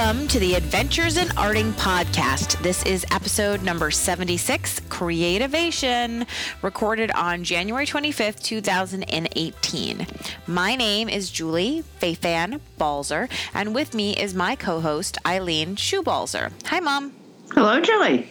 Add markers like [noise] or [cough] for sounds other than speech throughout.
Welcome to the Adventures in Arting podcast. This is episode number 76, Creativation, recorded on January 25th, 2018. My name is Julie Fei-Fan Balzer, and with me is my co host, Eileen Schubalzer. Hi, Mom. Hello, Julie.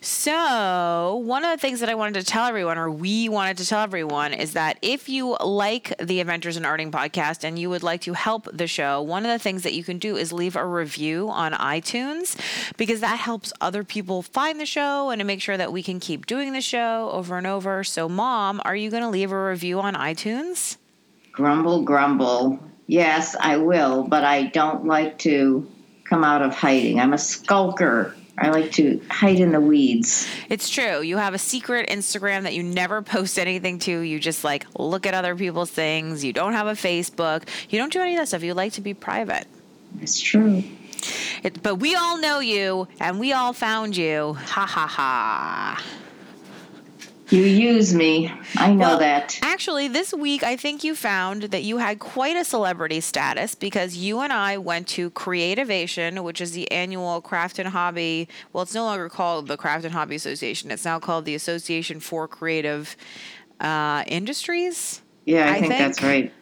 So, one of the things that I wanted to tell everyone, or we wanted to tell everyone, is that if you like the Adventures in Arting podcast and you would like to help the show, one of the things that you can do is leave a review on iTunes because that helps other people find the show and to make sure that we can keep doing the show over and over. So, Mom, are you going to leave a review on iTunes? Grumble, grumble. Yes, I will, but I don't like to come out of hiding. I'm a skulker. I like to hide in the weeds. It's true. You have a secret Instagram that you never post anything to. You just like look at other people's things. You don't have a Facebook. You don't do any of that stuff. You like to be private. It's true. It, but we all know you and we all found you. Ha ha ha. You use me. I know well, that. Actually, this week I think you found that you had quite a celebrity status because you and I went to Creativation, which is the annual craft and hobby. Well, it's no longer called the Craft and Hobby Association. It's now called the Association for Creative uh, Industries. Yeah, I, I think, think that's right.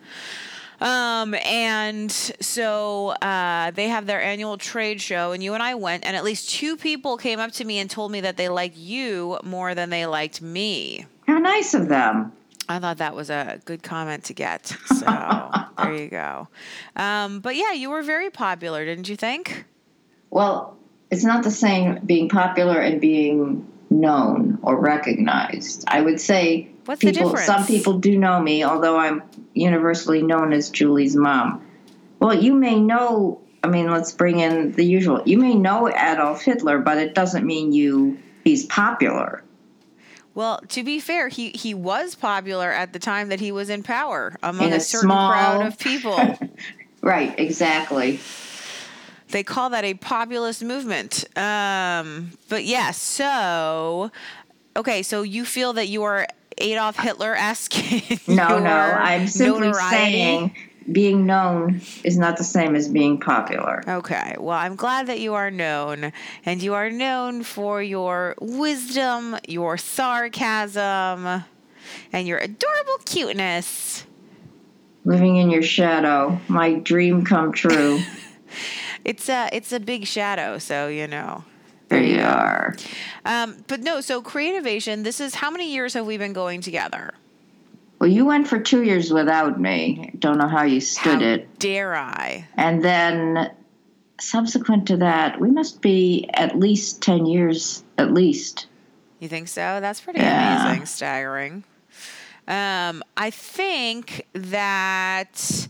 Um, and so uh, they have their annual trade show, and you and I went, and at least two people came up to me and told me that they like you more than they liked me. How nice of them. I thought that was a good comment to get. So [laughs] there you go. Um, but yeah, you were very popular, didn't you think? Well, it's not the same being popular and being known or recognized. I would say What's people, the difference? Some people do know me, although I'm universally known as Julie's mom. Well, you may know, I mean, let's bring in the usual. You may know Adolf Hitler, but it doesn't mean you he's popular. Well, to be fair, he, he was popular at the time that he was in power among in a, a certain small... crowd of people. [laughs] right, exactly. They call that a populist movement. Um, but yes, yeah, so okay, so you feel that you are Adolf Hitler esque? [laughs] no, no. I'm simply notoriety? saying being known is not the same as being popular. Okay. Well, I'm glad that you are known, and you are known for your wisdom, your sarcasm, and your adorable cuteness. Living in your shadow, my dream come true. [laughs] it's a it's a big shadow, so you know. There you are. Um, but no, so Creativation, this is how many years have we been going together? Well, you went for two years without me. Don't know how you stood how it. Dare I? And then subsequent to that, we must be at least 10 years, at least. You think so? That's pretty yeah. amazing, staggering. Um, I think that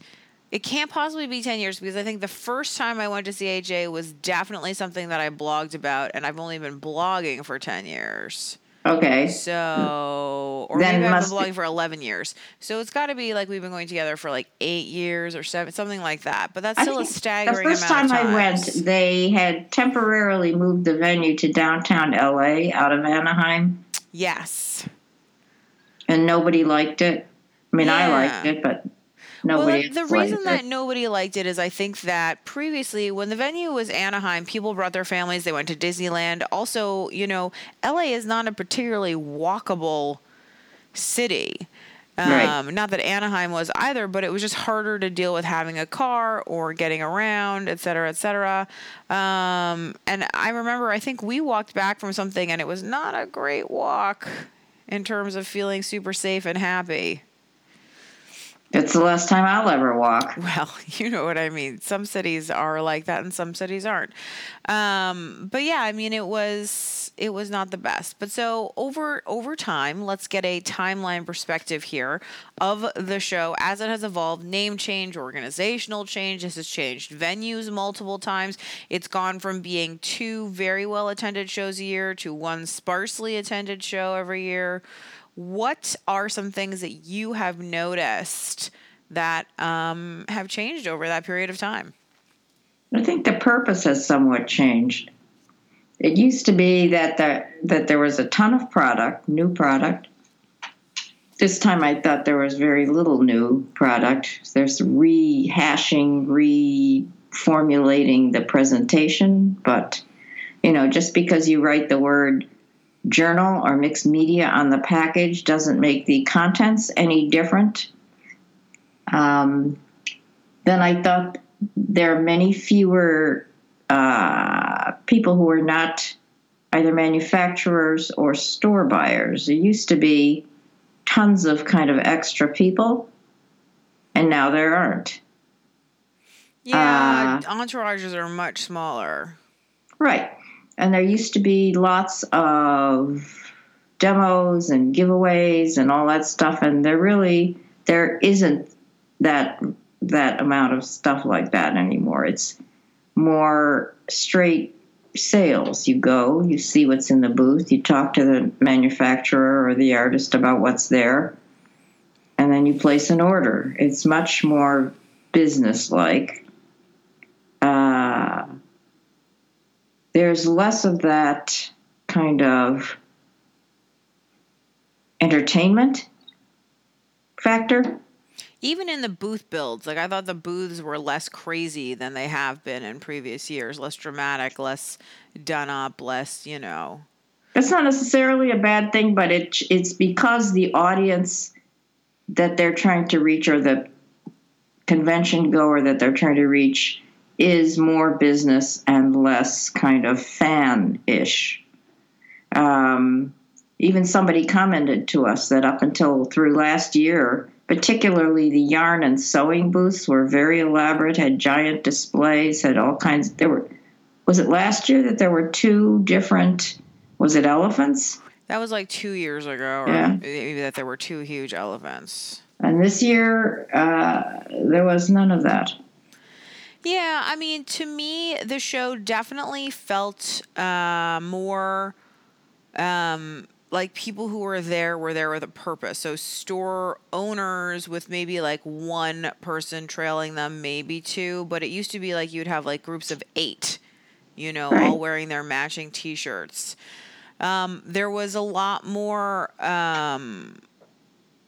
it can't possibly be 10 years because I think the first time I went to CHA was definitely something that I blogged about, and I've only been blogging for 10 years. Okay. So, or then maybe I've been blogging be. for 11 years. So it's got to be like we've been going together for like eight years or seven, something like that. But that's still a staggering The first time I went, they had temporarily moved the venue to downtown LA out of Anaheim. Yes. And nobody liked it. I mean, yeah. I liked it, but Nobody. Well, the reason that nobody liked it is I think that previously, when the venue was Anaheim, people brought their families. They went to Disneyland. Also, you know, LA is not a particularly walkable city. Um, right. Not that Anaheim was either, but it was just harder to deal with having a car or getting around, et cetera, et cetera. Um, and I remember, I think we walked back from something, and it was not a great walk in terms of feeling super safe and happy. It's the last time I'll ever walk. Well, [laughs] you know what I mean. Some cities are like that, and some cities aren't. Um, but yeah, I mean, it was it was not the best. But so over over time, let's get a timeline perspective here of the show as it has evolved. Name change, organizational change. This has changed venues multiple times. It's gone from being two very well attended shows a year to one sparsely attended show every year what are some things that you have noticed that um, have changed over that period of time? I think the purpose has somewhat changed. It used to be that there, that there was a ton of product, new product. This time I thought there was very little new product. There's rehashing, formulating the presentation, but you know, just because you write the word journal or mixed media on the package doesn't make the contents any different. Um, then I thought there are many fewer uh, people who are not either manufacturers or store buyers. There used to be tons of kind of extra people, and now there aren't. Yeah, uh, entourages are much smaller. Right. And there used to be lots of demos and giveaways and all that stuff, and there really there isn't that that amount of stuff like that anymore. It's more straight sales. You go, you see what's in the booth, you talk to the manufacturer or the artist about what's there, and then you place an order. It's much more business like. Uh, there's less of that kind of entertainment factor even in the booth builds, like I thought the booths were less crazy than they have been in previous years, less dramatic, less done up, less, you know. That's not necessarily a bad thing, but it it's because the audience that they're trying to reach or the convention goer that they're trying to reach is more business and less kind of fan ish. Um, even somebody commented to us that up until through last year, particularly the yarn and sewing booths were very elaborate, had giant displays, had all kinds. There were, was it last year that there were two different? Was it elephants? That was like two years ago, or yeah. maybe that there were two huge elephants. And this year, uh, there was none of that. Yeah, I mean, to me, the show definitely felt uh, more um, like people who were there were there with a purpose. So store owners with maybe like one person trailing them, maybe two, but it used to be like you'd have like groups of eight, you know, right. all wearing their matching t-shirts. Um, there was a lot more um,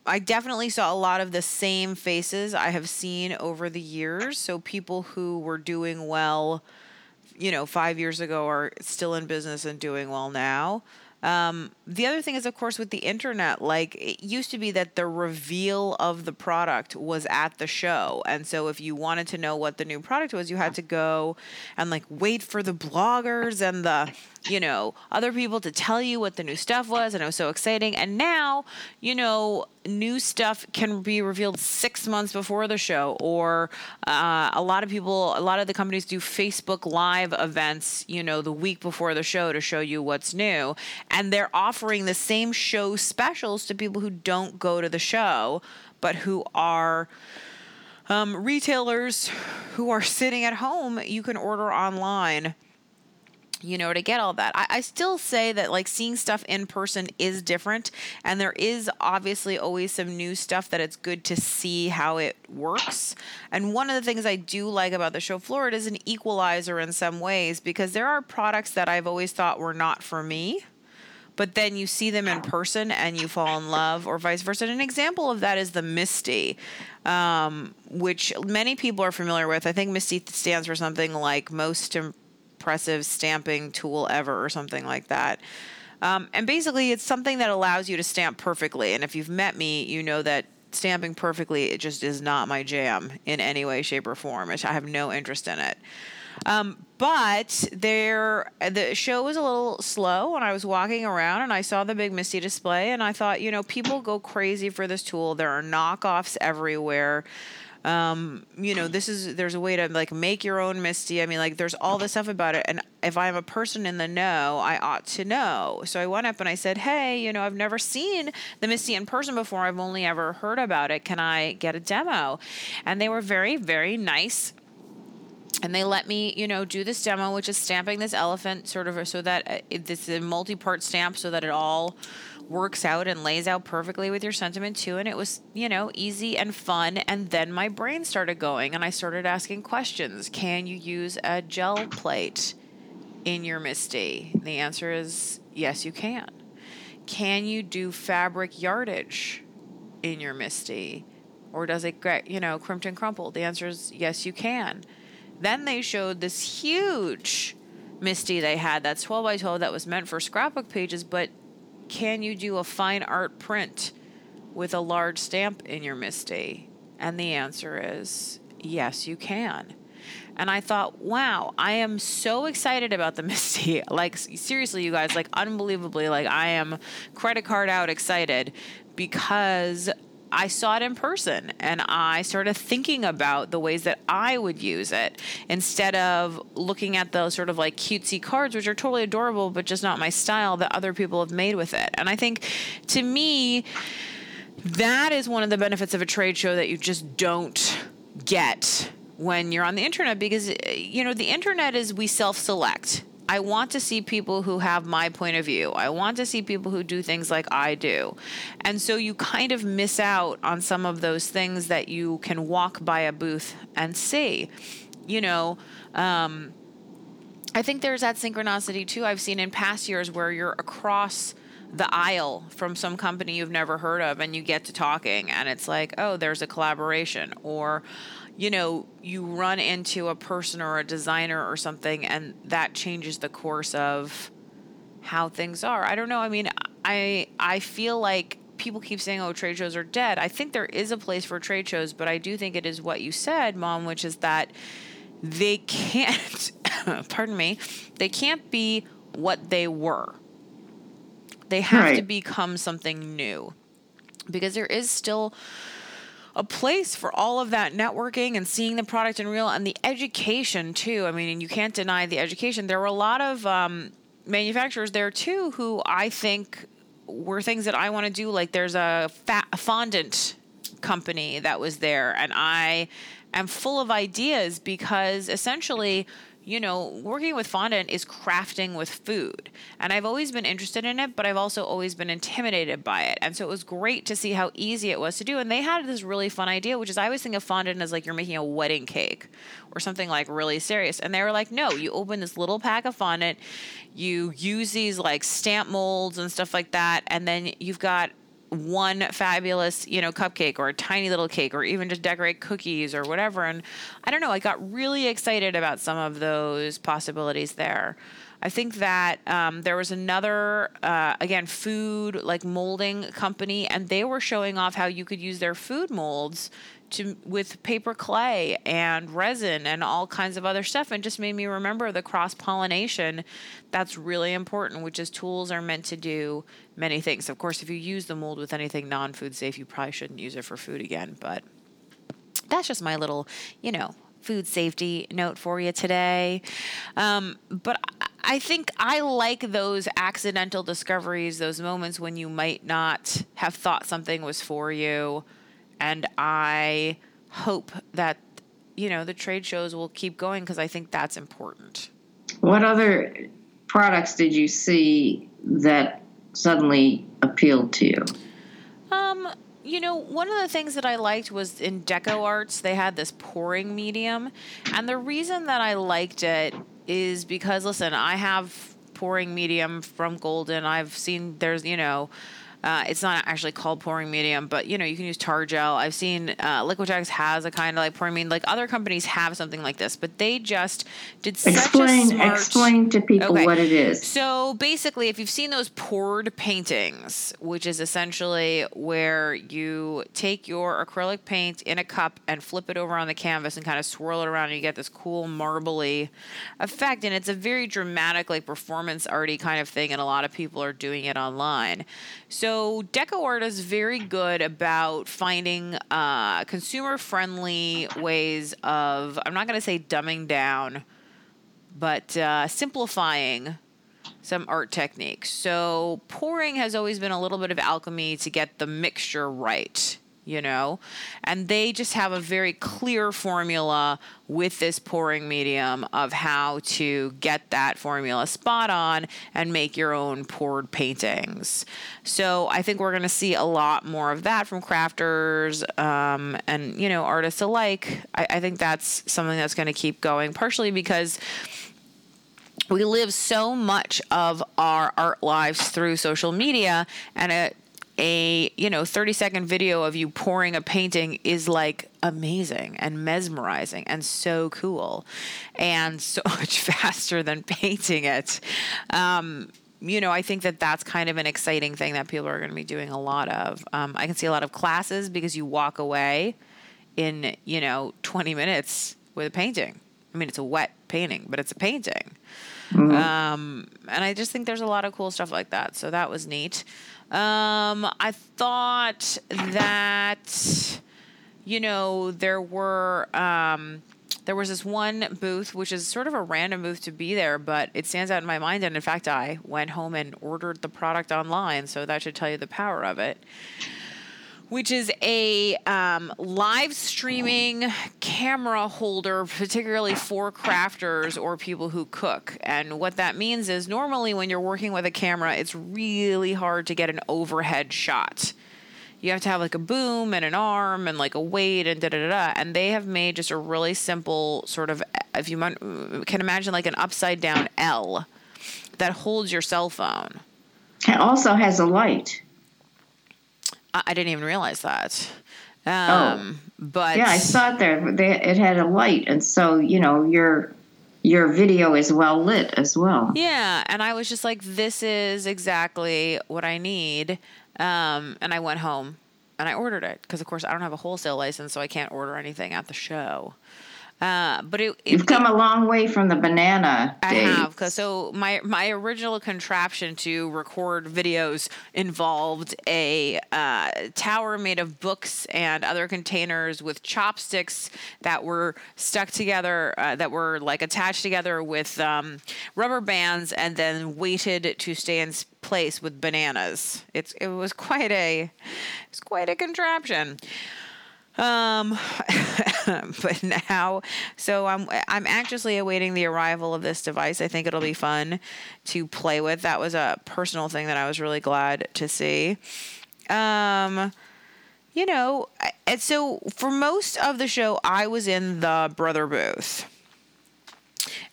I definitely saw a lot of the same faces I have seen over the years. So people who were doing well, you know, 5 years ago are still in business and doing well now. Um, the other thing is, of course, with the internet, like it used to be that the reveal of the product was at the show. And so if you wanted to know what the new product was, you had to go and like wait for the bloggers and the, you know, other people to tell you what the new stuff was. And it was so exciting. And now, you know, new stuff can be revealed six months before the show, or uh, a lot of people, a lot of the companies do Facebook Live events, you know, the week before the show to show you what's new. And they're offering the same show specials to people who don't go to the show, but who are. Um, retailers who are sitting at home, you can order online you know, to get all that. I, I, still say that like seeing stuff in person is different, and there is obviously always some new stuff that it's good to see how it works. And one of the things I do like about the show floor, it is an equalizer in some ways because there are products that I've always thought were not for me. But then you see them in person and you fall in love, or vice versa. And an example of that is the MISTI, um, which many people are familiar with. I think MISTI stands for something like most impressive stamping tool ever or something like that. Um, and basically, it's something that allows you to stamp perfectly. And if you've met me, you know that stamping perfectly it just is not my jam in any way, shape, or form. I have no interest in it. Um, but there, the show was a little slow when I was walking around and I saw the big MISTI display and I thought, you know, people go crazy for this tool. There are knockoffs everywhere um, you know, this is there's a way to like make your own MISTI. I mean, like there's all this stuff about it. And if I'm a person in the know, I ought to know. So I went up and I said, Hey, you know, I've never seen the MISTI in person before. I've only ever heard about it. Can I get a demo? And they were very, very nice and they let me, you know, do this demo, which is stamping this elephant sort of so that uh, it's a multi-part stamp so that it all works out and lays out perfectly with your sentiment too. And it was, you know, easy and fun. And then my brain started going and I started asking questions. Can you use a gel plate in your MISTI? The answer is yes, you can. Can you do fabric yardage in your MISTI? Or does it get, you know, crimped and crumpled? The answer is yes, you can. Then they showed this huge MISTI they had that's 12 by 12 that was meant for scrapbook pages, but can you do a fine art print with a large stamp in your MISTI? And the answer is yes, you can. And I thought, wow, I am so excited about the [laughs] MISTI. Like, seriously, you guys, like, unbelievably, like, I am credit card out excited because I saw it in person and I started thinking about the ways that I would use it instead of looking at those sort of like cutesy cards, which are totally adorable, but just not my style that other people have made with it. And I think to me, that is one of the benefits of a trade show that you just don't get when you're on the internet because, eh, you know, the internet is we self select I want to see people who have my point of view. I want to see people who do things like I do. And so you kind of miss out on some of those things that you can walk by a booth and see. You know, um, I think there's that synchronicity too. I've seen in past years where you're across the aisle from some company you've never heard of and you get to talking and it's like, oh, there's a collaboration. Or you know, you run into a person or a designer or something, and that changes the course of how things are. I don't know. I mean, I I feel like people keep saying, "Oh, trade shows are dead." I think there is a place for trade shows, but I do think it is what you said, Mom, which is that they can't. [laughs] pardon me. They can't be what they were. They have right. to become something new because there is still a place for all of that networking and seeing the product in real and the education too. I mean, and you can't deny the education. There were a lot of um, manufacturers there too who I think were things that I want to do. Like there's a, fat, a fondant company that was there, and I am full of ideas because essentially you know, working with fondant is crafting with food. And I've always been interested in it, but I've also always been intimidated by it. And so it was great to see how easy it was to do. And they had this really fun idea, which is I always think of fondant as like you're making a wedding cake or something like really serious. And they were like, no, you open this little pack of fondant, you use these like stamp molds and stuff like that, and then you've got one fabulous, you know, cupcake or a tiny little cake or even just decorate cookies or whatever. And I don't know, I got really excited about some of those possibilities there. I think that um, there was another, uh, again, food like molding company, and they were showing off how you could use their food molds to with paper clay and resin and all kinds of other stuff. And just made me remember the cross pollination that's really important which is tools are meant to do many things. Of course if you use the mold with anything non-food safe you probably shouldn't use it for food again. But that's just my little you know food safety note for you today. Um, but I think I like those accidental discoveries, those moments when you might not have thought something was for you and I hope that you know the trade shows will keep going because I think that's important. What other products did you see that suddenly appealed to you? Um, you know, one of the things that I liked was in DecoArt's they had this pouring medium. And the reason that I liked it is because, listen, I have pouring medium from Golden. I've seen there's, you know, uh, it's not actually called pouring medium, but you know you can use tar gel. I've seen uh, Liquitex has a kind of like pouring medium. Like other companies have something like this, but they just did such explain, a smart. Explain to people okay. what it is. So basically, if you've seen those poured paintings, which is essentially where you take your acrylic paint in a cup and flip it over on the canvas and kind of swirl it around, and you get this cool marbly effect, and it's a very dramatic, like performance arty kind of thing, and a lot of people are doing it online. So DecoArt is very good about finding uh, consumer-friendly ways of I'm not going to say dumbing down, but uh, simplifying some art techniques. So pouring has always been a little bit of alchemy to get the mixture right you know? And they just have a very clear formula with this pouring medium of how to get that formula spot on and make your own poured paintings. So I think we're going to see a lot more of that from crafters um, and, you know, artists alike. I, I think that's something that's going to keep going, partially because we live so much of our art lives through social media and it a you know 30 second video of you pouring a painting is like amazing and mesmerizing and so cool and [laughs] so much faster than painting it um, you know, I think that that's kind of an exciting thing that people are going to be doing a lot of. Um, I can see a lot of classes because you walk away in, you know, 20 minutes with a painting. I mean, it's a wet painting, but it's a painting. Mm-hmm. Um, and I just think there's a lot of cool stuff like that. So that was neat. Um, I thought that, you know, there were. Um, there was this one booth, which is sort of a random booth to be there, but it stands out in my mind. And in fact, I went home and ordered the product online, so that should tell you the power of it. Which is a um, live streaming camera holder, particularly for crafters or people who cook. And what that means is normally when you're working with a camera, it's really hard to get an overhead shot you have to have like a boom and an arm and like a weight and da da da. And they have made just a really simple sort of, if you can imagine, like an upside down L that holds your cell phone. It also has a light. I, I didn't even realize that. Um, oh, but yeah, I saw it there. They, it had a light, and so you know your your video is well lit as well. Yeah, and I was just like, this is exactly what I need. Um, and I went home and I ordered it because, of course, I don't have a wholesale license, so I can't order anything at the show. Uh, but it, it, you've come a long way from the banana. I have, cause so my my original contraption to record videos involved a uh, tower made of books and other containers with chopsticks that were stuck together, uh, that were like attached together with um, rubber bands, and then weighted to stay in place with bananas. It's it was quite a it's quite a contraption. Um, [laughs] but now, so I'm I'm anxiously awaiting the arrival of this device. I think it'll be fun to play with. That was a personal thing that I was really glad to see. Um, you know, and so for most of the show, I was in the Brother booth.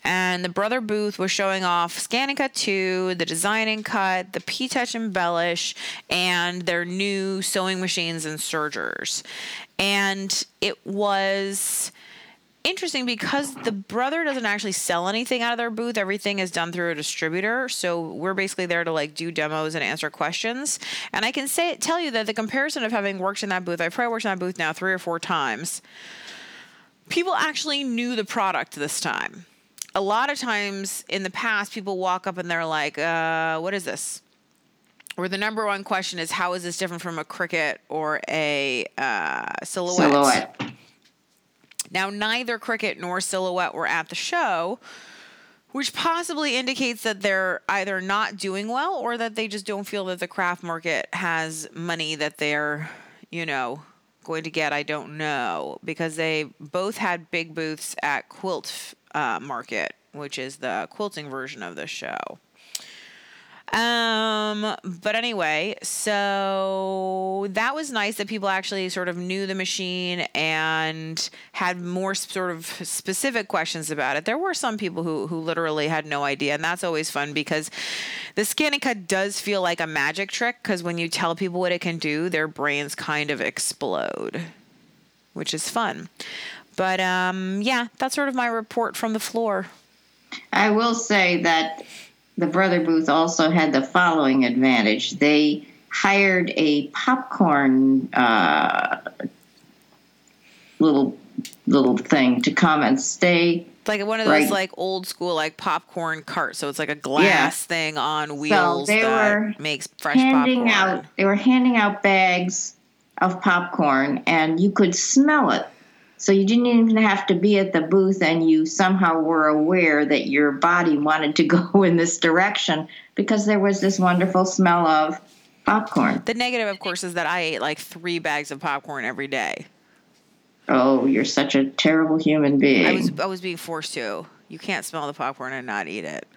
And the Brother booth was showing off ScanNCut 2, the DesignNCut, the P Touch Embellish, and their new sewing machines and sergers. And it was interesting because the Brother doesn't actually sell anything out of their booth. Everything is done through a distributor. So we're basically there to like do demos and answer questions. And I can say tell you that the comparison of having worked in that booth, I've probably worked in that booth now three or four times. People actually knew the product this time. A lot of times in the past, people walk up and they're like, uh, what is this? Where the number one question is how is this different from a Cricut or a uh, silhouette? Silhouette. Now, neither Cricut nor Silhouette were at the show, which possibly indicates that they're either not doing well or that they just don't feel that the craft market has money that they're, you know, going to get. I don't know because they both had big booths at Quilt uh, Market, which is the quilting version of the show. Um, but anyway, so that was nice that people actually sort of knew the machine and had more sort of specific questions about it. There were some people who who literally had no idea, and that's always fun because the ScanNCut does feel like a magic trick because when you tell people what it can do, their brains kind of explode, which is fun. But um, yeah, that's sort of my report from the floor. I will say that the Brother Booth also had the following advantage. They hired a popcorn uh, little little thing to come and stay. Like one of those right. like old school like popcorn carts. So it's like a glass yeah. thing on wheels so they that were makes fresh handing popcorn. Out, they were handing out bags of popcorn and you could smell it so you didn't even have to be at the booth, and you somehow were aware that your body wanted to [laughs] go in this direction because there was this wonderful smell of popcorn. The negative, of course, is that I ate like three bags of popcorn every day. Oh, you're such a terrible human being. I was I was being forced to. You can't smell the popcorn and not eat it.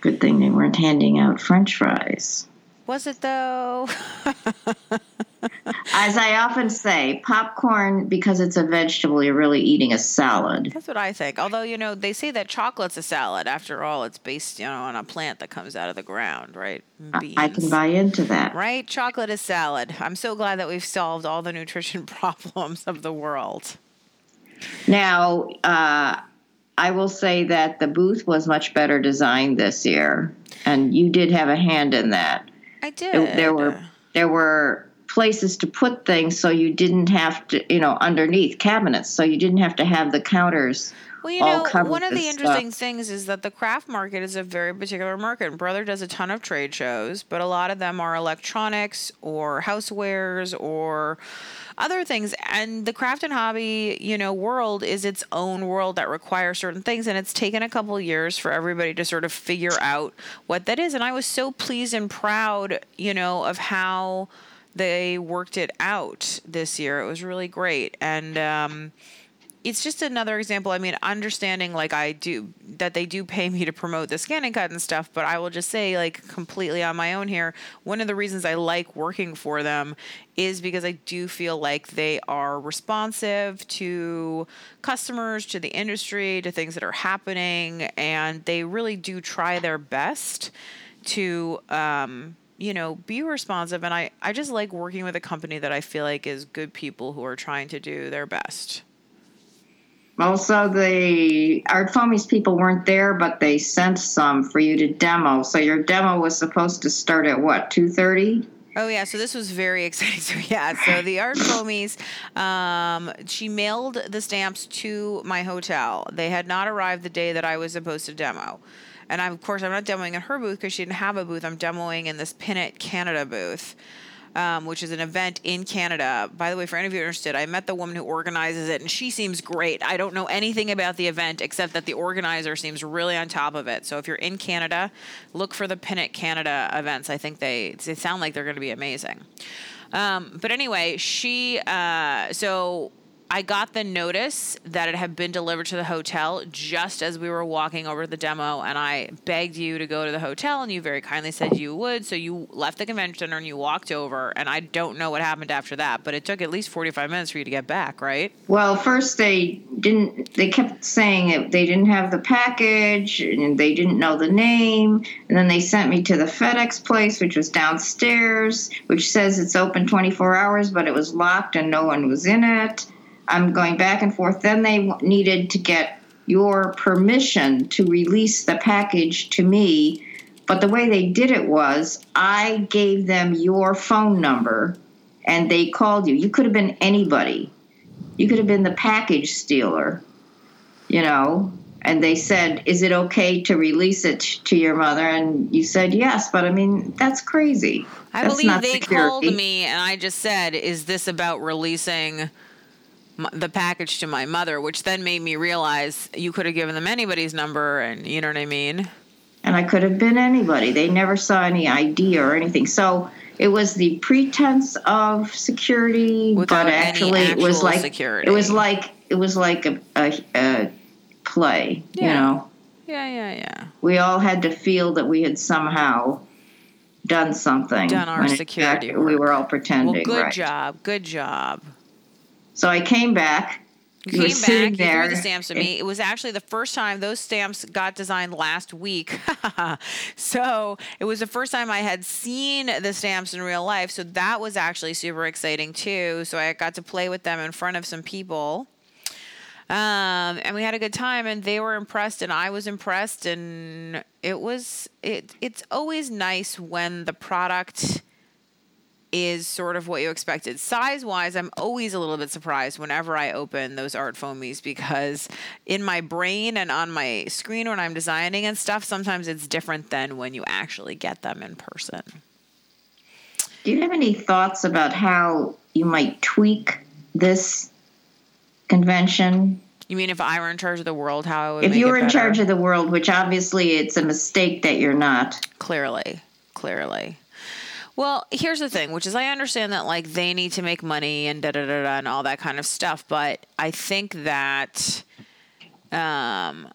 Good thing they weren't handing out French fries. Was it though? [laughs] As I often say, popcorn, because it's a vegetable, you're really eating a salad. That's what I think. Although, you know, they say that chocolate's a salad. After all, it's based, you know, on a plant that comes out of the ground, right? Beans. I can buy into that. Right? Chocolate is salad. I'm so glad that we've solved all the nutrition [laughs] problems of the world. Now, uh, I will say that the booth was much better designed this year, and you did have a hand in that. I did. There were there were places to put things so you didn't have to, you know, underneath cabinets, so you didn't have to have the counters. Well, you know, one of the interesting stuff. things is that the craft market is a very particular market. Brother does a ton of trade shows, but a lot of them are electronics or housewares or other things. And the craft and hobby, you know, world is its own world that requires certain things. And it's taken a couple years for everybody to sort of figure out what that is. And I was so pleased and proud, you know, of how they worked it out this year. It was really great. And um, it's just another example. I mean, understanding like I do that they do pay me to promote the ScanNCut and stuff, but I will just say, like, completely on my own here, one of the reasons I like working for them is because I do feel like they are responsive to customers, to the industry, to things that are happening, and they really do try their best to um, you know, be responsive. And I, I just like working with a company that I feel like is good people who are trying to do their best. Also, the Art Foamies people weren't there, but they sent some for you to demo. So your demo was supposed to start at what, 2.30? Oh yeah, so this was very [laughs] exciting. So [laughs] yeah, so the art foamies, um, she mailed the stamps to my hotel. They had not arrived the day that I was supposed to demo. And I'm, of course, I'm not demoing in her booth because she didn't have a booth. I'm demoing in this Pin It Canada booth. Um, which is an event in Canada. By the way, for any of you interested, I met the woman who organizes it, and she seems great. I don't know anything about the event except that the organizer seems really on top of it. So if you're in Canada, look for the Pin Canada events. I think they they sound like they're going to be amazing. Um, but anyway, she uh, so I got the notice that it had been delivered to the hotel just as we were walking over the demo, and I begged you to go to the hotel, and you very kindly said you would. So you left the convention center and you walked over, and I don't know what happened after that, but it took at least 45 minutes for you to get back, right? Well, first they didn't, they kept saying it, they didn't have the package, and they didn't know the name, and then they sent me to the FedEx place, which was downstairs, which says it's open 24 hours, but it was locked and no one was in it I'm going back and forth. Then they needed to get your permission to release the package to me. But the way they did it was I gave them your phone number and they called you. You could have been anybody. You could have been the package stealer, you know. And they said, Is it okay to release it to your mother? And you said, Yes. But I mean, that's crazy. I that's believe they security. called me and I just said, Is this about releasing? The package to my mother, which then made me realize you could have given them anybody's number, and you know what I mean. And I could have been anybody. They never saw any ID or anything. So it was the pretense of security, Without but actually it was like security. it was like it was like a, a, a play. Yeah. You know. Yeah, yeah, yeah. We all had to feel that we had somehow done something. Done our security. Fact, we were all pretending. Well, good right. job. Good job. So I came back. You came back, you threw the stamps to me. It was actually the first time those stamps got designed last week. [laughs] so it was the first time I had seen the stamps in real life. So that was actually super exciting too. So I got to play with them in front of some people. Um, and we had a good time and they were impressed and I was impressed and it was it it's always nice when the product is sort of what you expected. Size wise, I'm always a little bit surprised whenever I open those art foamies because in my brain and on my screen when I'm designing and stuff, sometimes it's different than when you actually get them in person. Do you have any thoughts about how you might tweak this convention? You mean if I were in charge of the world, how I would If you were in charge of the world, which obviously it's a mistake that you're not. Clearly, clearly. Well, here's the thing, which is I understand that like they need to make money and da da da da and all that kind of stuff, but I think that um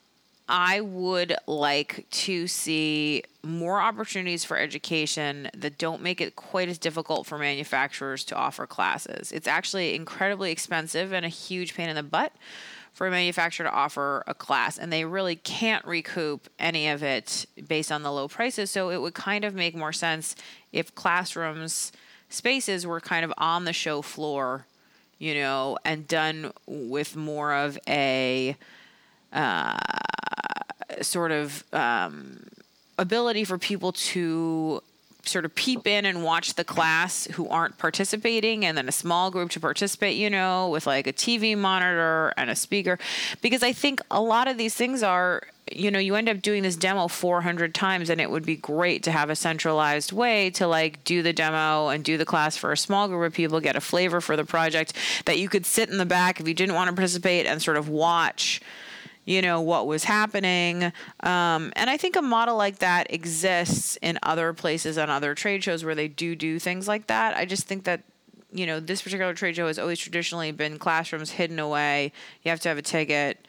I would like to see more opportunities for education that don't make it quite as difficult for manufacturers to offer classes. It's actually incredibly expensive and a huge pain in the butt for a manufacturer to offer a class, and they really can't recoup any of it based on the low prices. So it would kind of make more sense if classrooms spaces were kind of on the show floor, you know, and done with more of a uh, sort of um, ability for people to sort of peep in and watch the class who aren't participating and then a small group to participate you know with like a tv monitor and a speaker. Because i think a lot of these things are you know you end up doing this demo 400 times and it would be great to have a centralized way to like do the demo and do the class for a small group of people get a flavor for the project that you could sit in the back if you didn't want to participate and sort of watch you know what was happening. Um, and i think a model like that exists in other places on other trade shows where they do do things like that. I just think that you know this particular trade show has always traditionally been classrooms hidden away. You have to have a ticket.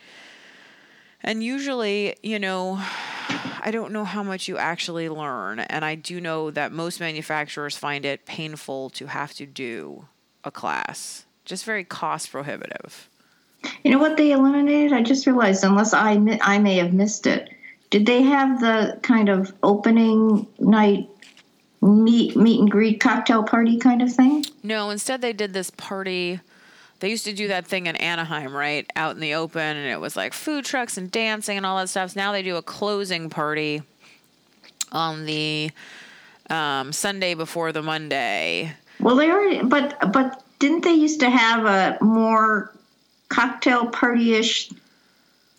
And usually, you know, [sighs] I don't know how much you actually learn. And I do know that most manufacturers find it painful to have to do a class, just very cost prohibitive. You know what they eliminated? I just realized, unless I, I may have missed it. Did they have the kind of opening night meet meet and greet cocktail party kind of thing? No, instead they did this party they used to do that thing in Anaheim, right? Out in the open, and it was like food trucks and dancing and all that stuff. So now they do a closing party on the um, Sunday before the Monday. Well, they already, but but didn't they used to have a more cocktail party ish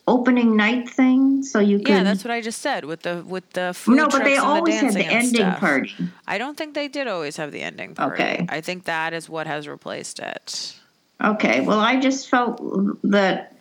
opening night thing so you could yeah that's what i just said with the with the food no but they always the had the ending stuff. party. I don't think they did always have the ending party. Okay. I think that is what has replaced it. Okay, well, I just felt that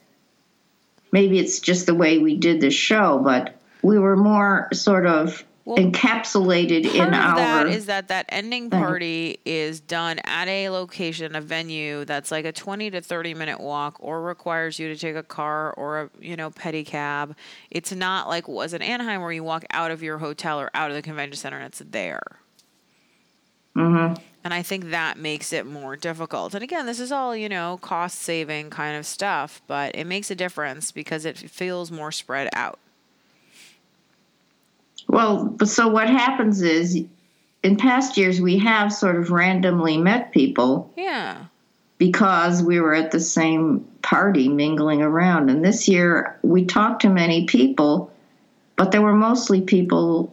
maybe it's just the way we did the show, but we were more sort of well, encapsulated in our. That is that that ending party is done at a location, a venue that's like a twenty to thirty minute walk, or requires you to take a car or a you know pedicab. It's not like was in Anaheim where you walk out of your hotel or out of the convention center and it's there. Mm-hmm. And I think that makes it more difficult. And again, this is all, you know, cost saving kind of stuff, but it makes a difference because it feels more spread out. Well, so what happens is in past years we have sort of randomly met people. Yeah. Because we were at the same party mingling around. And this year we talked to many people, but they were mostly people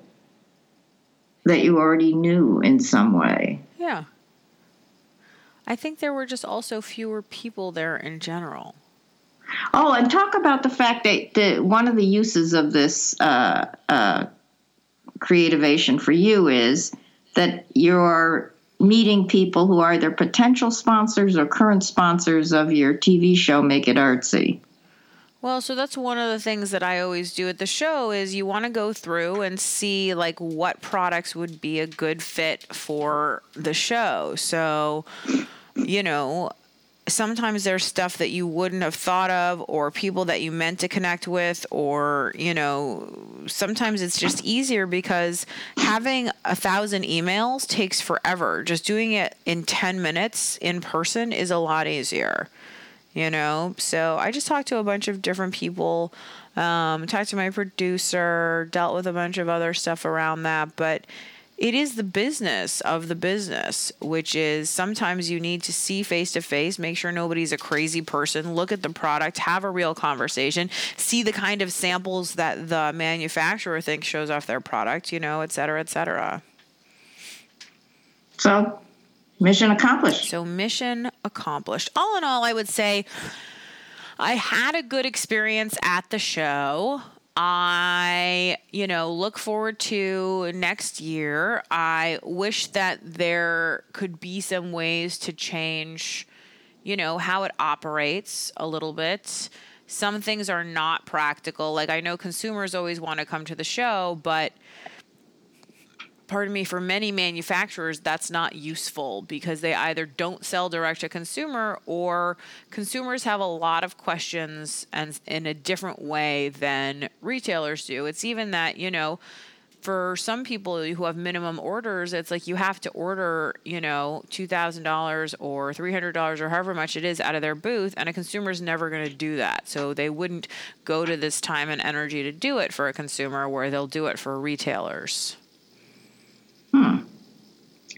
that you already knew in some way. Yeah. I think there were just also fewer people there in general. Oh, and talk about the fact that the, one of the uses of this uh, uh, creativation for you is that you're meeting people who are either potential sponsors or current sponsors of your TV show, Make It Artsy. Well, so that's one of the things that I always do at the show is you want to go through and see like what products would be a good fit for the show. So, you know, sometimes there's stuff that you wouldn't have thought of or people that you meant to connect with or you know sometimes it's just easier because having a thousand emails takes forever just doing it in 10 minutes in person is a lot easier you know? So I just talked to a bunch of different people, um, talked to my producer, dealt with a bunch of other stuff around that, but it is the business of the business, which is sometimes you need to see face to face, make sure nobody's a crazy person, look at the product, have a real conversation, see the kind of samples that the manufacturer thinks shows off their product, you know, et cetera, et cetera. So Mission accomplished. So, mission accomplished. All in all, I would say I had a good experience at the show. I, you know, look forward to next year. I wish that there could be some ways to change, you know, how it operates a little bit. Some things are not practical. Like I know consumers always want to come to the show, but pardon me, for many manufacturers, that's not useful because they either don't sell direct to consumer or consumers have a lot of questions and in a different way than retailers do. It's even that, you know, for some people who have minimum orders, it's like you have to order, you know, $2,000 or $300 or however much it is out of their booth, and a consumer is never going to do that. So they wouldn't go to this time and energy to do it for a consumer where they'll do it for retailers. Hmm.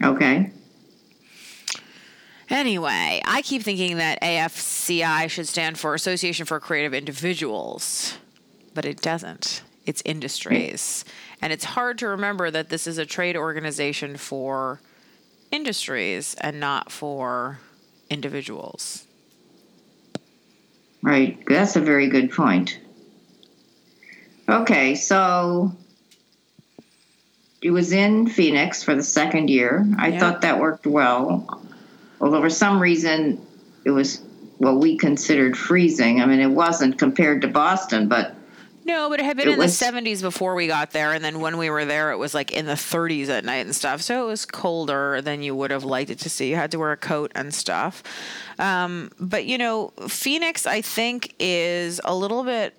Okay. Anyway, I keep thinking that AFCI should stand for Association for Creative Individuals, but it doesn't. It's industries. And it's hard to remember that this is a trade organization for industries and not for individuals. Right. That's a very good point. Okay, so it was in Phoenix for the second year. I Yeah. thought that worked well. Although for some reason it was what we considered freezing. I mean, it wasn't compared to Boston, but No, but it had been It in was- the 70s before we got there. And then when we were there, it was like in the 30s at night and stuff. So it was colder than you would have liked it to see. You had to wear a coat and stuff. Um, but, you know, Phoenix, I think, is a little bit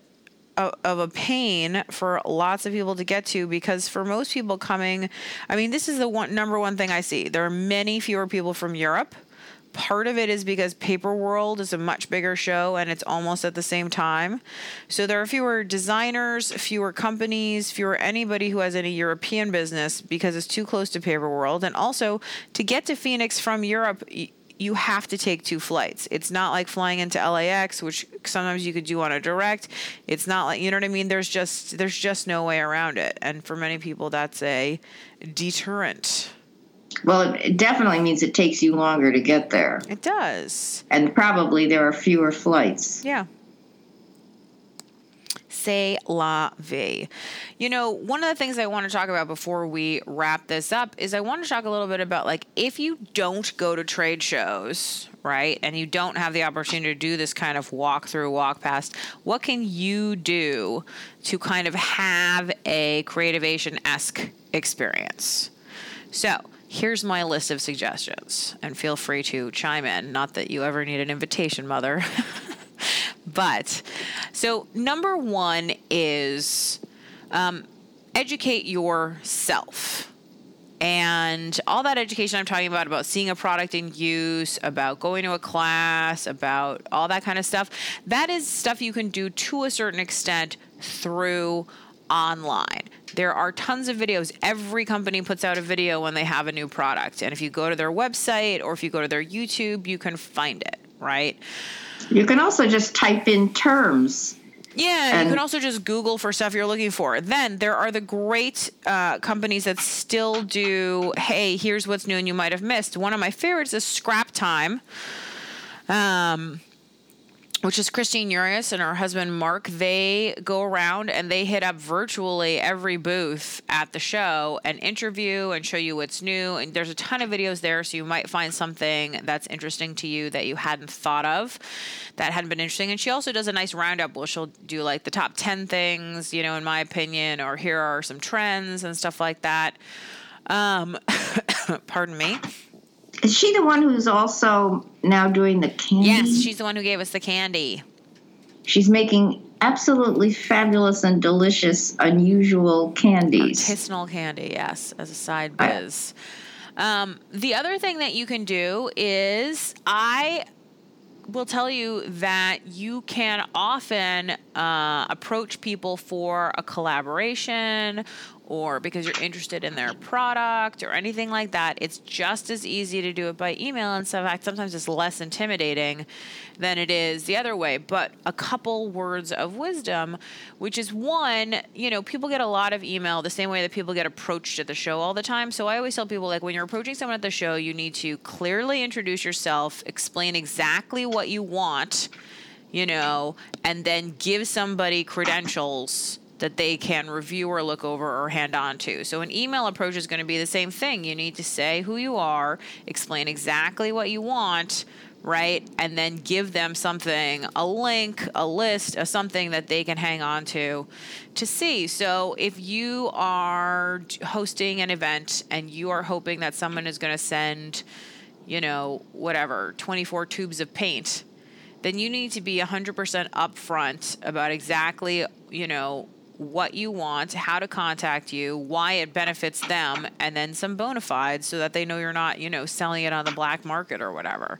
of, a pain for lots of people to get to because for most people coming, I mean, this is the one number one thing I see. There are many fewer people from Europe. Part of it is because Paperworld is a much bigger show and it's almost at the same time. So there are fewer designers, fewer companies, fewer anybody who has any European business because it's too close to Paperworld. And also, to get to Phoenix from Europe, you have to take two flights. It's not like flying into LAX, which sometimes you could do on a direct. It's not like you know what I mean. There's just there's just no way around it, and for many people, that's a deterrent. well, it- it definitely means it takes you longer to get there. It does, And probably there are fewer flights. yeah. C'est la vie. You know, one of the things I want to talk about before we wrap this up is I want to talk a little bit about like if you don't go to trade shows, right, and you don't have the opportunity to do this kind of walk through, walk past, what can you do to kind of have a creativation esque experience? So, here's my list of suggestions, and feel free to chime in. Not that you ever need an invitation, mother. [laughs] but, so number one is um, educate yourself. And all that education I'm talking about, about seeing a product in use, about going to a class, about all that kind of stuff, that is stuff you can do to a certain extent through online. There are tons of videos. Every company puts out a video when they have a new product. And if you go to their website or if you go to their YouTube, you can find it, right? You can also just type in terms. Yeah, you can also just Google for stuff you're looking for. Then there are the great uh, companies that still do, hey, here's what's new and you might have missed. One of my favorites is Scrap Time. Um, which is Christine Urias and her husband Mark. They go around and they hit up virtually every booth at the show and interview and show you what's new. And there's a ton of videos there, so you might find something that's interesting to you that you hadn't thought of, that hadn't been interesting. And she also does a nice roundup where she'll do like the top 10 things, you know, in my opinion, or here are some trends and stuff like that. Um, [coughs] pardon me. Is she the one who's also now doing the candy? Yes, she's the one who gave us the candy. She's making absolutely fabulous and delicious, unusual candies. Artisanal candy, yes, as a side I- biz. Um, the other thing that you can do is I will tell you that you can often uh, approach people for a collaboration or because you're interested in their product or anything like that. It's just as easy to do it by email. And so, in fact, sometimes it's less intimidating than it is the other way. But a couple words of wisdom, which is one, you know, people get a lot of email the same way that people get approached at the show all the time. So I always tell people, like, when you're approaching someone at the show, you need to clearly introduce yourself, explain exactly what you want, you know, and then give somebody credentials that they can review or look over or hand on to. So an email approach is going to be the same thing. You need to say who you are, explain exactly what you want, right? And then give them something, a link, a list, a something that they can hang on to to see. So if you are hosting an event and you are hoping that someone is going to send, you know, whatever, 24 tubes of paint, then you need to be 100% upfront about exactly, you know, what you want, how to contact you, why it benefits them, and then some bona fides so that they know you're not, you know, selling it on the black market or whatever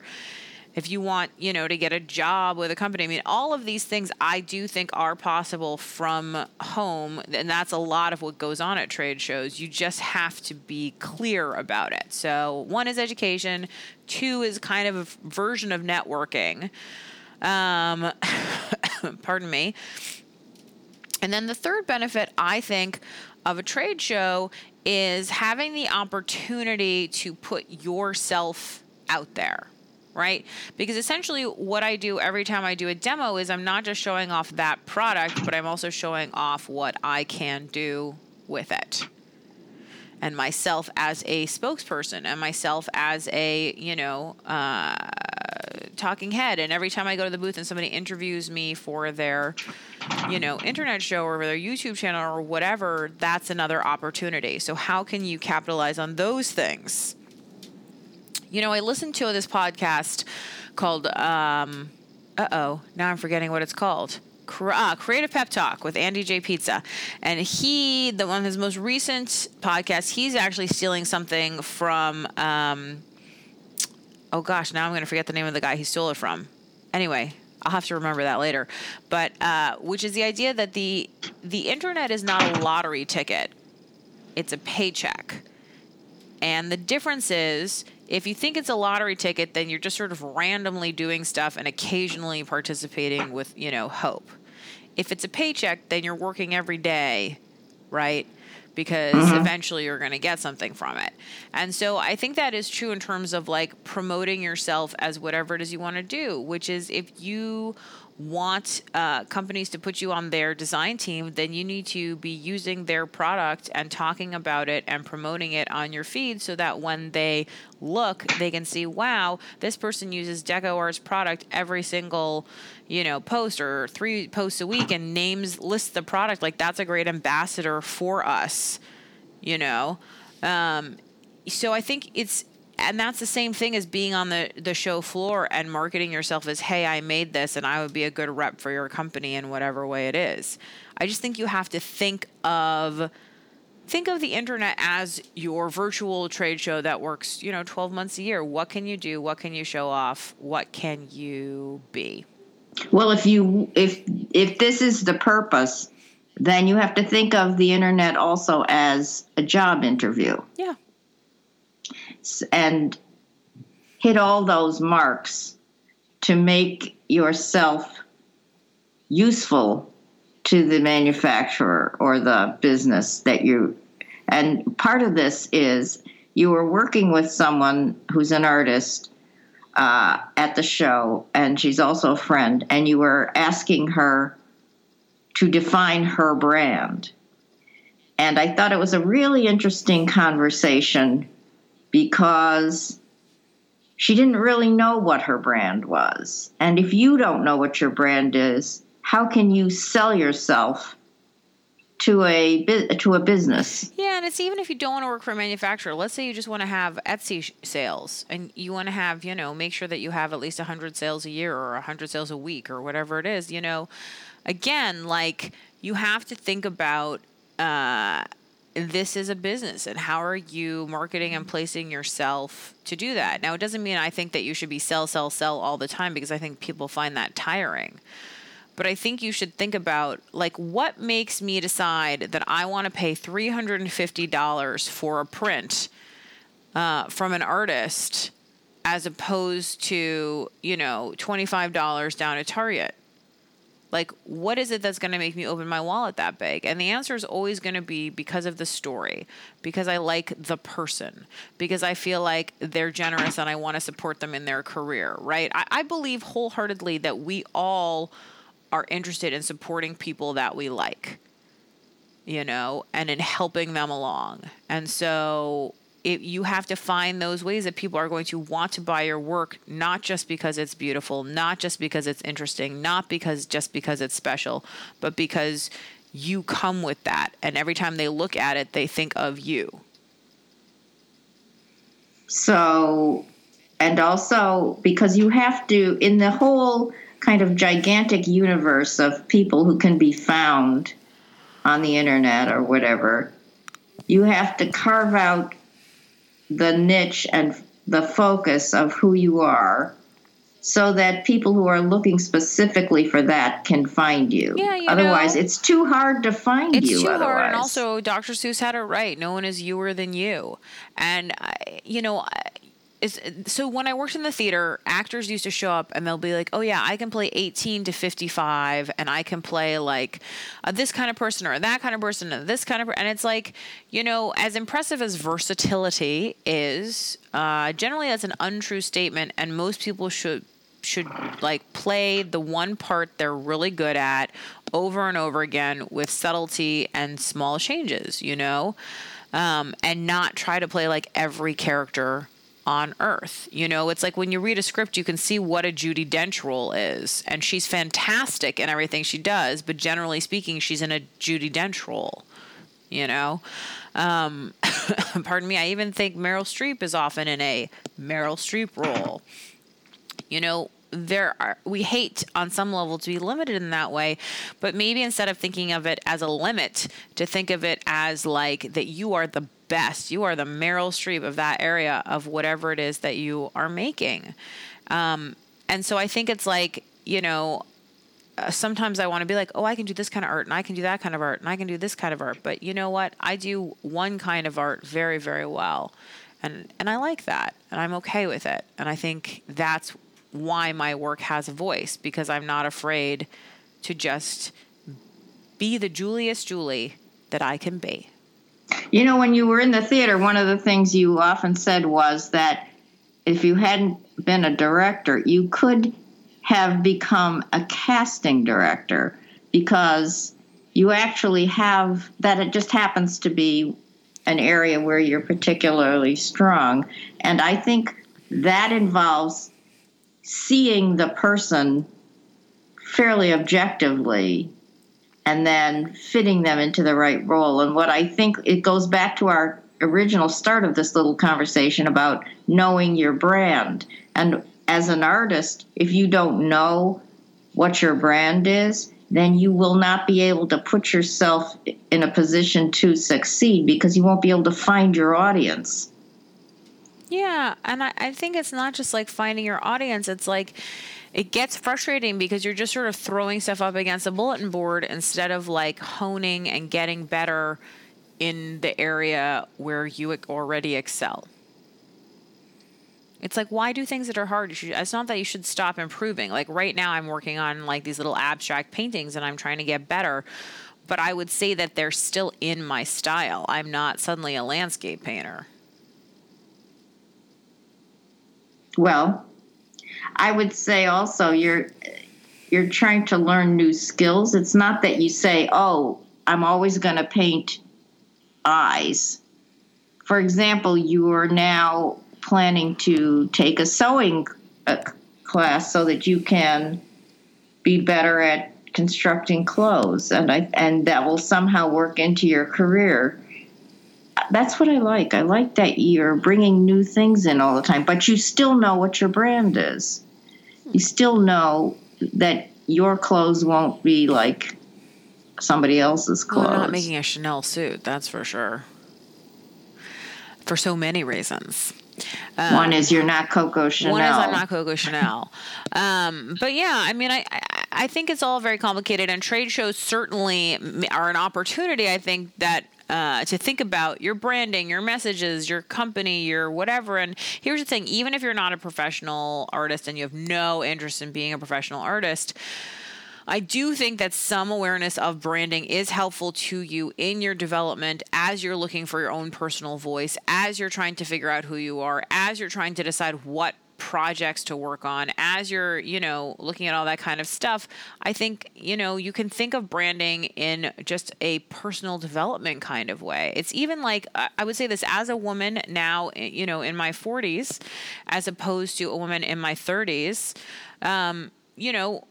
if you want, you know, to get a job with a company. I mean, all of these things I do think are possible from home, and that's a lot of what goes on at trade shows. You just have to be clear about it. So, one is education, two is kind of a version of networking. Um, [coughs] pardon me. And then the third benefit, I think, of a trade show is having the opportunity to put yourself out there right? Because essentially, what I do every time I do a demo is I'm not just showing off that product, but I'm also showing off what I can do with it. And myself as a spokesperson, and myself as a, you know, uh, talking head. And every time I go to the booth and somebody interviews me for their, you know, internet show or their YouTube channel or whatever, that's another opportunity. So, how can you capitalize on those things? You know, I listened to this podcast called, um, uh oh, now I'm forgetting what it's called. Uh, Creative Pep Talk with Andy J. Pizza. And he, the one of his most recent podcasts, he's actually stealing something from, um, oh gosh, now I'm going to forget the name of the guy he stole it from. Anyway, I'll have to remember that later. But uh, which is the idea that the the internet is not a lottery ticket; it's a paycheck. And the difference is if you think it's a lottery ticket, then you're just sort of randomly doing stuff and occasionally participating with, you know, hope. If it's a paycheck, then you're working every day, right? Because mm-hmm. eventually you're going to get something from it. And so I think that is true in terms of like promoting yourself as whatever it is you want to do, which is if you want uh, companies to put you on their design team, then you need to be using their product and talking about it and promoting it on your feed so that when they look, they can see, wow, this person uses DecoArt's product every single, you know, post or three posts a week and names lists the product. Like that's a great ambassador for us, you know. Um, so I think it's and that's the same thing as being on the the show floor and marketing yourself as hey i made this and i would be a good rep for your company in whatever way it is. I just think you have to think of think of the internet as your virtual trade show that works you know 12 months a year. What can you do? What can you show off? What can you be? Well if you if if this is the purpose then you have to think of the internet also as a job interview. Yeah and hit all those marks to make yourself useful to the manufacturer or the business that you and part of this is you were working with someone who's an artist uh, at the show and she's also a friend and you were asking her to define her brand. And i thought it was a really interesting conversation because she didn't really know what her brand was. And if you don't know what your brand is, how can you sell yourself to a to a business? Yeah, and it's even if you don't want to work for a manufacturer. Let's say you just want to have Etsy sales and you want to have, you know, make sure that you have at least 100 sales a year or 100 sales a week or whatever it is, you know. Again, like you have to think about uh this is a business and how are you marketing and placing yourself to do that? Now it doesn't mean i think that you should be sell sell sell all the time because i think people find that tiring. But i think you should think about like what makes me decide that i want to pay $350 for a print uh, from an artist as opposed to you know $25 down at target like, what is it that's going to make me open my wallet that big? And the answer is always going to be because of the story, because I like the person, because I feel like they're generous and I want to support them in their career, right? I, I believe wholeheartedly that we all are interested in supporting people that we like, you know, and in helping them along. And so it, you have to find those ways that people are going to want to buy your work, not just because it's beautiful, not just because it's interesting, not because just because it's special, but because you come with that. And every time they look at it, they think of you. So, and also because you have to, in the whole kind of gigantic universe of people who can be found on the internet or whatever, you have to carve out the niche and the focus of who you are so that people who are looking specifically for that can find you. Yeah, you otherwise, know, it's too hard to find it's you. too otherwise. hard, and also Dr. Seuss had it right. No one is youer than you, and I, you know. Is so when I worked in the theater, actors used to show up and they'll be like, "Oh yeah, I can play 18 to 55 and I can play like uh, this kind of person or that kind of person and this kind of per-. and it's like, you know, as impressive as versatility is, uh, generally that's an untrue statement and most people should should like play the one part they're really good at over and over again with subtlety and small changes, you know? Um, and not try to play like every character on earth. You know, it's like when you read a script, you can see what a Judi Dench role is, and she's fantastic in everything she does, but generally speaking, she's in a Judi Dench role. You know, um, [laughs] pardon me, I even think Meryl Streep is often in a Meryl Streep role. You know, there are we hate on some level to be limited in that way but maybe instead of thinking of it as a limit to think of it as like that you are the best you are the meryl streep of that area of whatever it is that you are making um, and so i think it's like you know uh, sometimes I want to be like, oh, I can do this kind of art and I can do that kind of art and I can do this kind of art. But you know what? I do one kind of art very, very well. And and I like that and I'm okay with it. And I think that's why my work has a voice because I'm not afraid to just be the Julius Julie that I can be. You know, when you were in the theater, one of the things you often said was that if you hadn't been a director, you could have become a casting director because you actually have that it just happens to be an area where you're particularly strong. And I think that involves seeing the person fairly objectively and then fitting them into the right role. And what I think it goes back to our original start of this little conversation about knowing your brand. And as an artist, if you don't know what your brand is, then you will not be able to put yourself in a position to succeed because you won't be able to find your audience. Yeah, and I, I think it's not just like finding your audience, it's like it gets frustrating because you're just sort of throwing stuff up against a bulletin board instead of like honing and getting better in the area where you already excel. It's like why do things that are hard? It's not that you should stop improving. Like right now, I'm working on like these little abstract paintings, and I'm trying to get better. But I would say that they're still in my style. I'm not suddenly a landscape painter. Well, I would say also you're you're trying to learn new skills. It's not that you say, "Oh, I'm always going to paint eyes." For example, you are now planning to take a sewing uh, class so that you can be better at constructing clothes and I and that will somehow work into your career that's what I like. I like that you're bringing new things in all the time, but you still know what your brand is. You still know that your clothes won't be like somebody else's clothes. Well, I'm not making a Chanel suit, that's for sure. For so many reasons. Um, one is you're not Coco Chanel. One is I'm not Coco Chanel. [laughs] um, but yeah, I mean, I, I I think it's all very complicated, and trade shows certainly are an opportunity. I think that uh, to think about your branding, your messages, your company, your whatever. And here's the thing even if you're not a professional artist and you have no interest in being a professional artist, I do think that some awareness of branding is helpful to you in your development as you're looking for your own personal voice, as you're trying to figure out who you are, as you're trying to decide what projects to work on, as you're, you know, looking at all that kind of stuff, I think, you know, you can think of branding in just a personal development kind of way. It's even like, I would say this as a woman now, eh, you know, in my 40s, as opposed to a woman in my 30s, um, you know,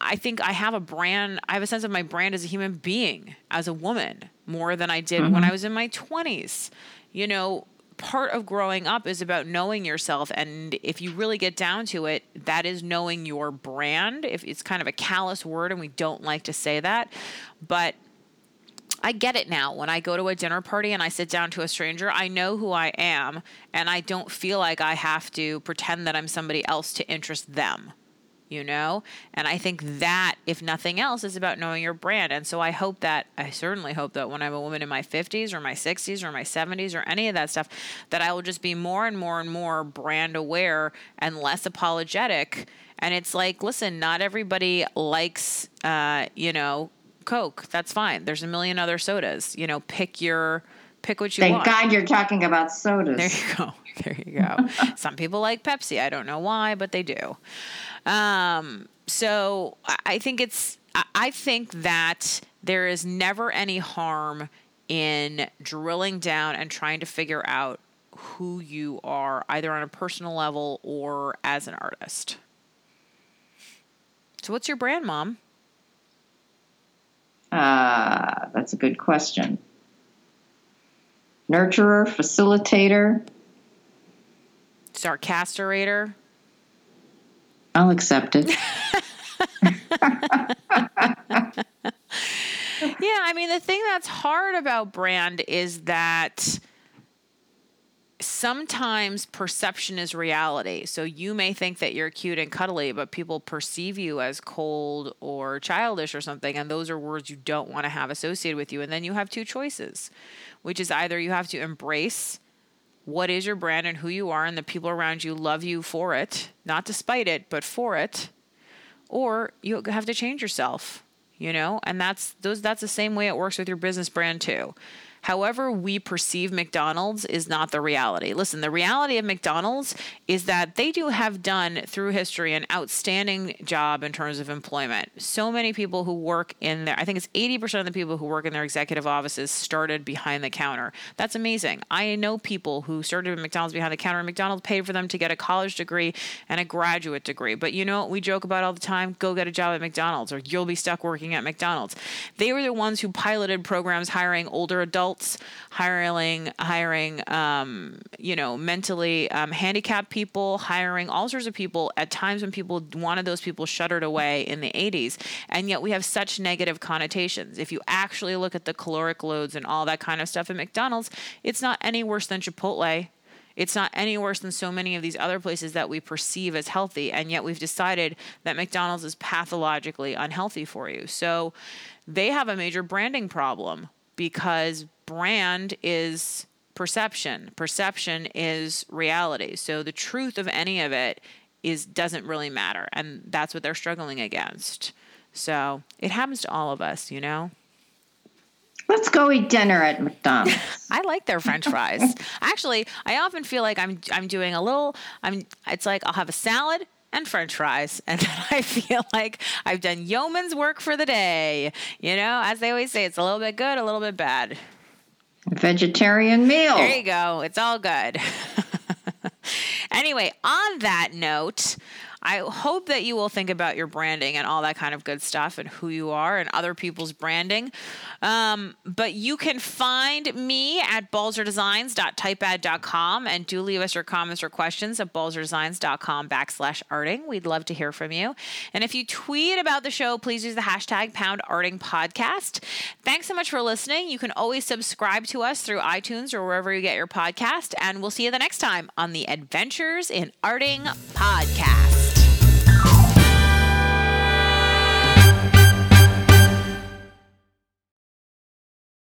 I think I have a brand, I have a sense of my brand as a human being, as a woman, more than I did mm-hmm. when I was in my 20s. You know, part of growing up is about knowing yourself and if you really get down to it that is knowing your brand if it's kind of a callous word and we don't like to say that but I get it now. When I go to a dinner party and I sit down to a stranger, I know who I am and I don't feel like I have to pretend that I'm somebody else to interest them you know? And I think that, if nothing else, is about knowing your brand. And so I hope that, I certainly hope that when I'm a woman in my 50s or my 60s or my 70s or any of that stuff, that I will just be more and more and more brand aware and less apologetic. And it's like, listen, not everybody likes, uh, you know, Coke. That's fine. There's a million other sodas. You know, pick your pick what you Thank want. Thank God you're talking about sodas. There you go. [laughs] There you go. Some people like Pepsi. I don't know why, but they do. Um, so I think it's, I think that there is never any harm in drilling down and trying to figure out who you are, either on a personal level or as an artist. So, what's your brand, Mom? Uh, that's a good question. Nurturer, facilitator, sarcasterator. I'll accept it. [laughs] [laughs] yeah, I mean, the thing that's hard about brand is that sometimes perception is reality. So you may think that you're cute and cuddly, but people perceive you as cold or childish or something. And those are words you don't want to have associated with you. And then you have two choices, which is either you have to embrace what is your brand and who you are, and the people around you love you for it, not despite it, but for it, or you have to change yourself, you know, and that's those that's the same way it works with your business brand too however we perceive McDonald's is not the reality. Listen, the reality of McDonald's is that they do have done through history an outstanding job in terms of employment. So many people who work in there, I think it's 80% of the people who work in their executive offices started behind the counter. That's amazing. I know people who started at McDonald's behind the counter, and McDonald's paid for them to get a college degree and a graduate degree. But you know what we joke about all the time? Go get a job at McDonald's or you'll be stuck working at McDonald's. They were the ones who piloted programs hiring older adults adults, hiring hiring um, you know mentally um, handicapped people, hiring all sorts of people at times when people wanted those people shuttered away in the 80s, and yet we have such negative connotations. If you actually look at the caloric loads and all that kind of stuff at McDonald's, it's not any worse than Chipotle. It's not any worse than so many of these other places that we perceive as healthy, and yet we've decided that McDonald's is pathologically unhealthy for you. So they have a major branding problem because brand is perception. Perception is reality. So the truth of any of it is doesn't really matter, and that's what they're struggling against. So it happens to all of us, you know. Let's go eat dinner at McDonald's. [laughs] I like their French fries. Actually, I often feel like I'm I'm doing a little. I'm. It's like I'll have a salad and french fries. [laughs] And then I feel like I've done yeoman's work for the day. You know, as they always say, it's a little bit good, a little bit bad. Vegetarian meal. There you go. It's all good. [laughs] anyway, on that note, I hope that you will think about your branding and all that kind of good stuff and who you are and other people's branding. Um, but you can find me at balzerdesigns.typepad.com and do leave us your comments or questions at balzerdesigns.com backslash arting. We'd love to hear from you. And if you tweet about the show, please use the hashtag pound arting podcast. Thanks so much for listening. You can always subscribe to us through iTunes or wherever you get your podcast. And we'll see you the next time on the Adventures in Arting podcast.